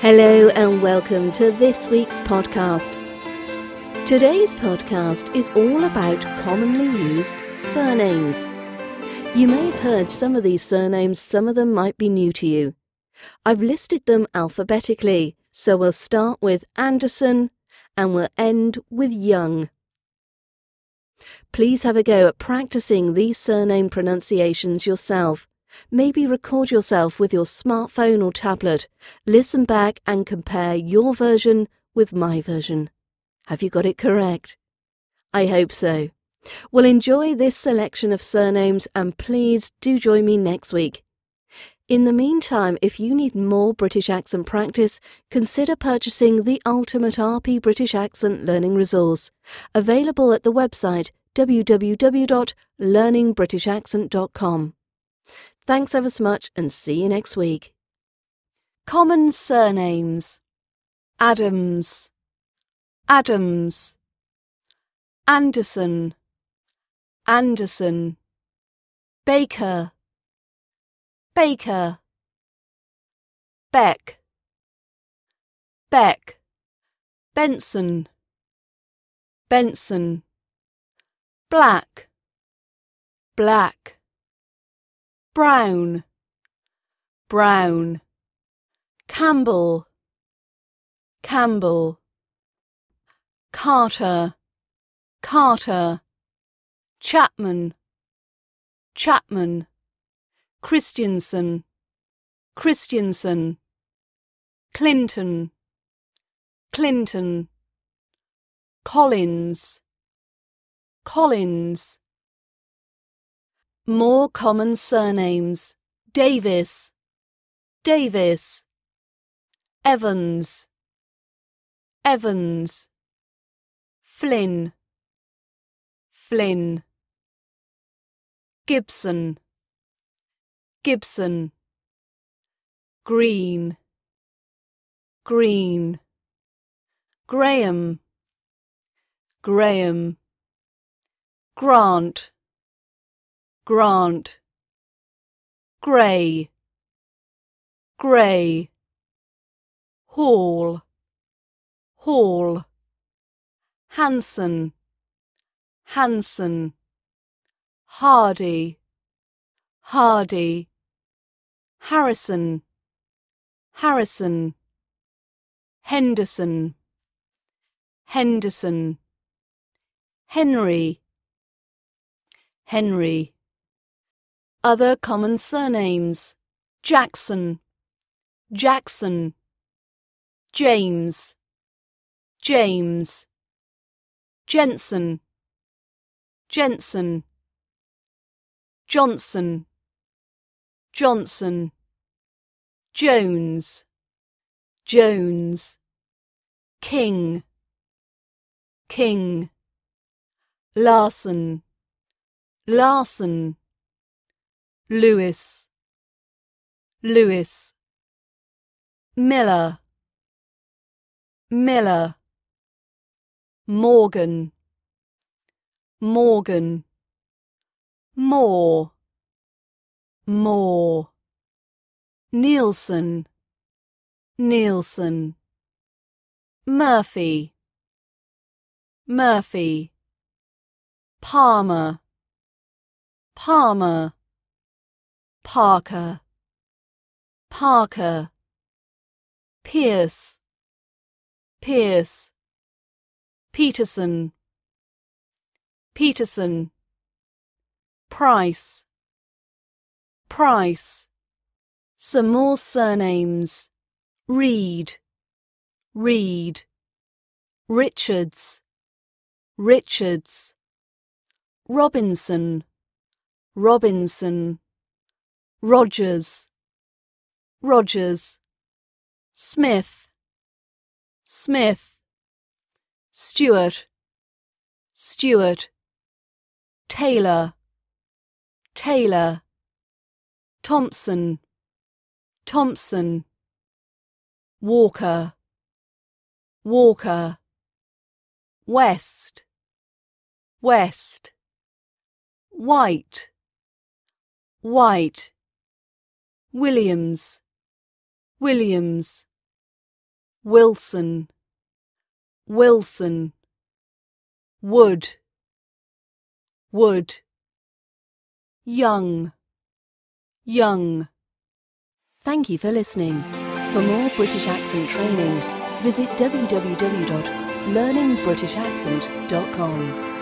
Hello and welcome to this week's podcast. Today's podcast is all about commonly used surnames. You may have heard some of these surnames, some of them might be new to you. I've listed them alphabetically, so we'll start with Anderson and we'll end with Young. Please have a go at practicing these surname pronunciations yourself. Maybe record yourself with your smartphone or tablet, listen back and compare your version with my version. Have you got it correct? I hope so. Well, enjoy this selection of surnames and please do join me next week. In the meantime, if you need more British accent practice, consider purchasing the Ultimate RP British Accent Learning Resource, available at the website www.learningbritishaccent.com. Thanks ever so much and see you next week. Common surnames. Adams, Adams, Anderson, Anderson, Baker, Baker, Beck, Beck, Benson, Benson, Black, Black. Brown, Brown, Campbell, Campbell, Carter, Carter, Chapman, Chapman, Christiansen, Christiansen, Clinton, Clinton, Collins, Collins. More common surnames. Davis, Davis, Evans, Evans, Flynn, Flynn, Gibson, Gibson, Green, Green, Graham, Graham, Grant, Grant, Gray, Gray, Hall, Hall, Hanson, Hanson, Hardy, Hardy, Harrison, Harrison, Henderson, Henderson, Henry, Henry. Other common surnames. Jackson, Jackson, James, James, Jensen, Jensen, Johnson, Johnson, Jones, Jones, King, King, Larson, Larson. Lewis, Lewis, Miller, Miller, Morgan, Morgan, Moore, Moore, Nielsen, Nielsen, Murphy, Murphy, Palmer, Palmer. Parker, Parker, Pierce, Pierce, Peterson, Peterson, Price, Price. Some more surnames. Reed, Reed, Richards, Richards, Robinson, Robinson. Rogers, Rogers, Smith, Smith, Stewart, Stewart, Taylor, Taylor, Thompson, Thompson, Walker, Walker, West, West, White, White. Williams, Williams, Wilson, Wilson, wood, wood, young, young. Thank you for listening. For more British accent training, visit www.learningbritishaccent.com.